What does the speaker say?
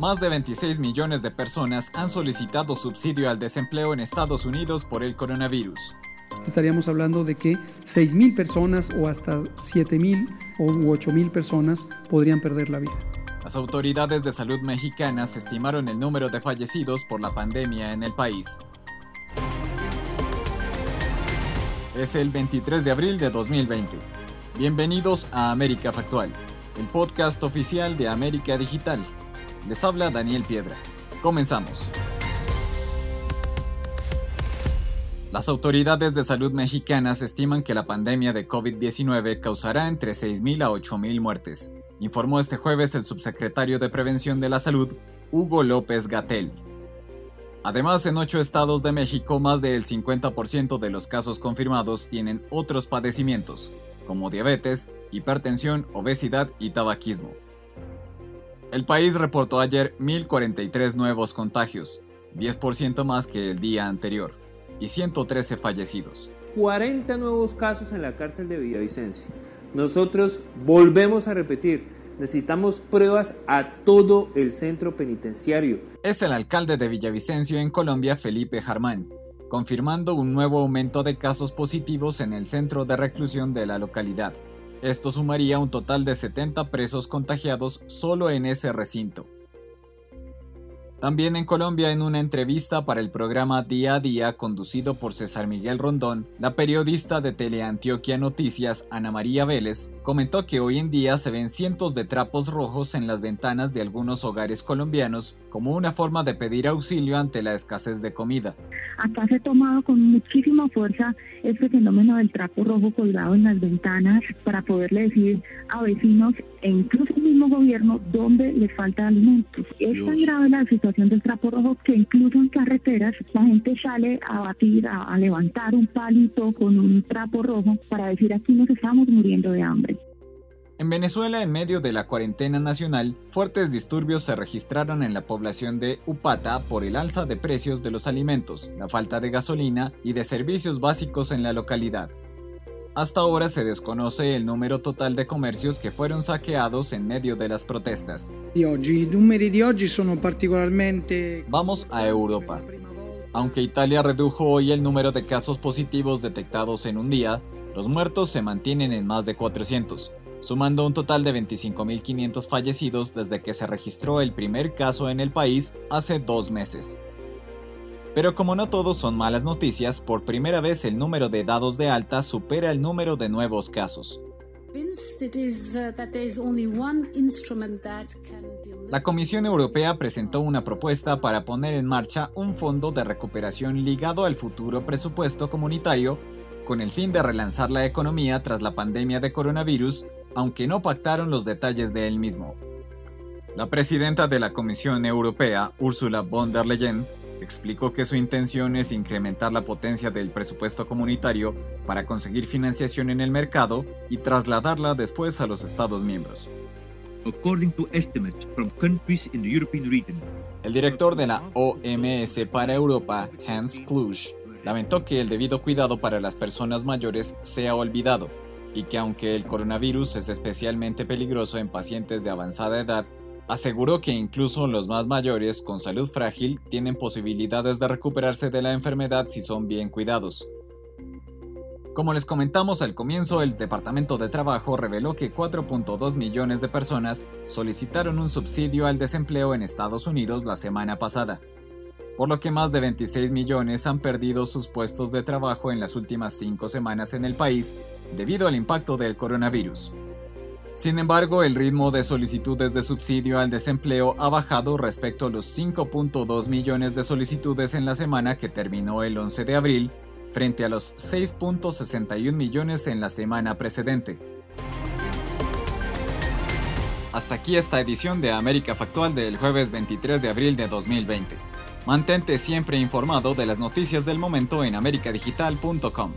Más de 26 millones de personas han solicitado subsidio al desempleo en Estados Unidos por el coronavirus. Estaríamos hablando de que 6.000 personas o hasta 7.000 o 8.000 personas podrían perder la vida. Las autoridades de salud mexicanas estimaron el número de fallecidos por la pandemia en el país. Es el 23 de abril de 2020. Bienvenidos a América Factual, el podcast oficial de América Digital. Les habla Daniel Piedra. Comenzamos. Las autoridades de salud mexicanas estiman que la pandemia de COVID-19 causará entre 6.000 a 8.000 muertes, informó este jueves el subsecretario de Prevención de la Salud, Hugo López Gatel. Además, en ocho estados de México, más del 50% de los casos confirmados tienen otros padecimientos, como diabetes, hipertensión, obesidad y tabaquismo. El país reportó ayer 1.043 nuevos contagios, 10% más que el día anterior, y 113 fallecidos. 40 nuevos casos en la cárcel de Villavicencio. Nosotros volvemos a repetir, necesitamos pruebas a todo el centro penitenciario. Es el alcalde de Villavicencio en Colombia, Felipe Jarmán, confirmando un nuevo aumento de casos positivos en el centro de reclusión de la localidad. Esto sumaría un total de 70 presos contagiados solo en ese recinto. También en Colombia, en una entrevista para el programa Día a Día conducido por César Miguel Rondón, la periodista de Teleantioquia Noticias, Ana María Vélez, comentó que hoy en día se ven cientos de trapos rojos en las ventanas de algunos hogares colombianos como una forma de pedir auxilio ante la escasez de comida. Acá se ha tomado con muchísima fuerza este fenómeno del trapo rojo colgado en las ventanas para poderle decir a vecinos e incluso mismo gobierno dónde les falta alimentos. Es tan grave la situación del trapo rojo que incluso en carreteras la gente sale a batir, a, levantar un palito con un trapo rojo para decir aquí nos estamos muriendo de hambre. En Venezuela, en medio de la cuarentena nacional, fuertes disturbios se registraron en la población de Upata por el alza de precios de los alimentos, la falta de gasolina y de servicios básicos en la localidad. Hasta ahora se desconoce el número total de comercios que fueron saqueados en medio de las protestas. Vamos a Europa. Aunque Italia redujo hoy el número de casos positivos detectados en un día, los muertos se mantienen en más de 400, sumando un total de 25.500 fallecidos desde que se registró el primer caso en el país hace dos meses. Pero como no todos son malas noticias, por primera vez el número de dados de alta supera el número de nuevos casos. La Comisión Europea presentó una propuesta para poner en marcha un fondo de recuperación ligado al futuro presupuesto comunitario con el fin de relanzar la economía tras la pandemia de coronavirus, aunque no pactaron los detalles de él mismo. La presidenta de la Comisión Europea, Ursula von der Leyen, explicó que su intención es incrementar la potencia del presupuesto comunitario para conseguir financiación en el mercado y trasladarla después a los Estados miembros. El director de la OMS para Europa, Hans Klusch, lamentó que el debido cuidado para las personas mayores sea olvidado y que aunque el coronavirus es especialmente peligroso en pacientes de avanzada edad, aseguró que incluso los más mayores con salud frágil tienen posibilidades de recuperarse de la enfermedad si son bien cuidados. Como les comentamos al comienzo, el Departamento de Trabajo reveló que 4.2 millones de personas solicitaron un subsidio al desempleo en Estados Unidos la semana pasada, por lo que más de 26 millones han perdido sus puestos de trabajo en las últimas cinco semanas en el país debido al impacto del coronavirus. Sin embargo, el ritmo de solicitudes de subsidio al desempleo ha bajado respecto a los 5.2 millones de solicitudes en la semana que terminó el 11 de abril, frente a los 6.61 millones en la semana precedente. Hasta aquí esta edición de América Factual del jueves 23 de abril de 2020. Mantente siempre informado de las noticias del momento en americadigital.com.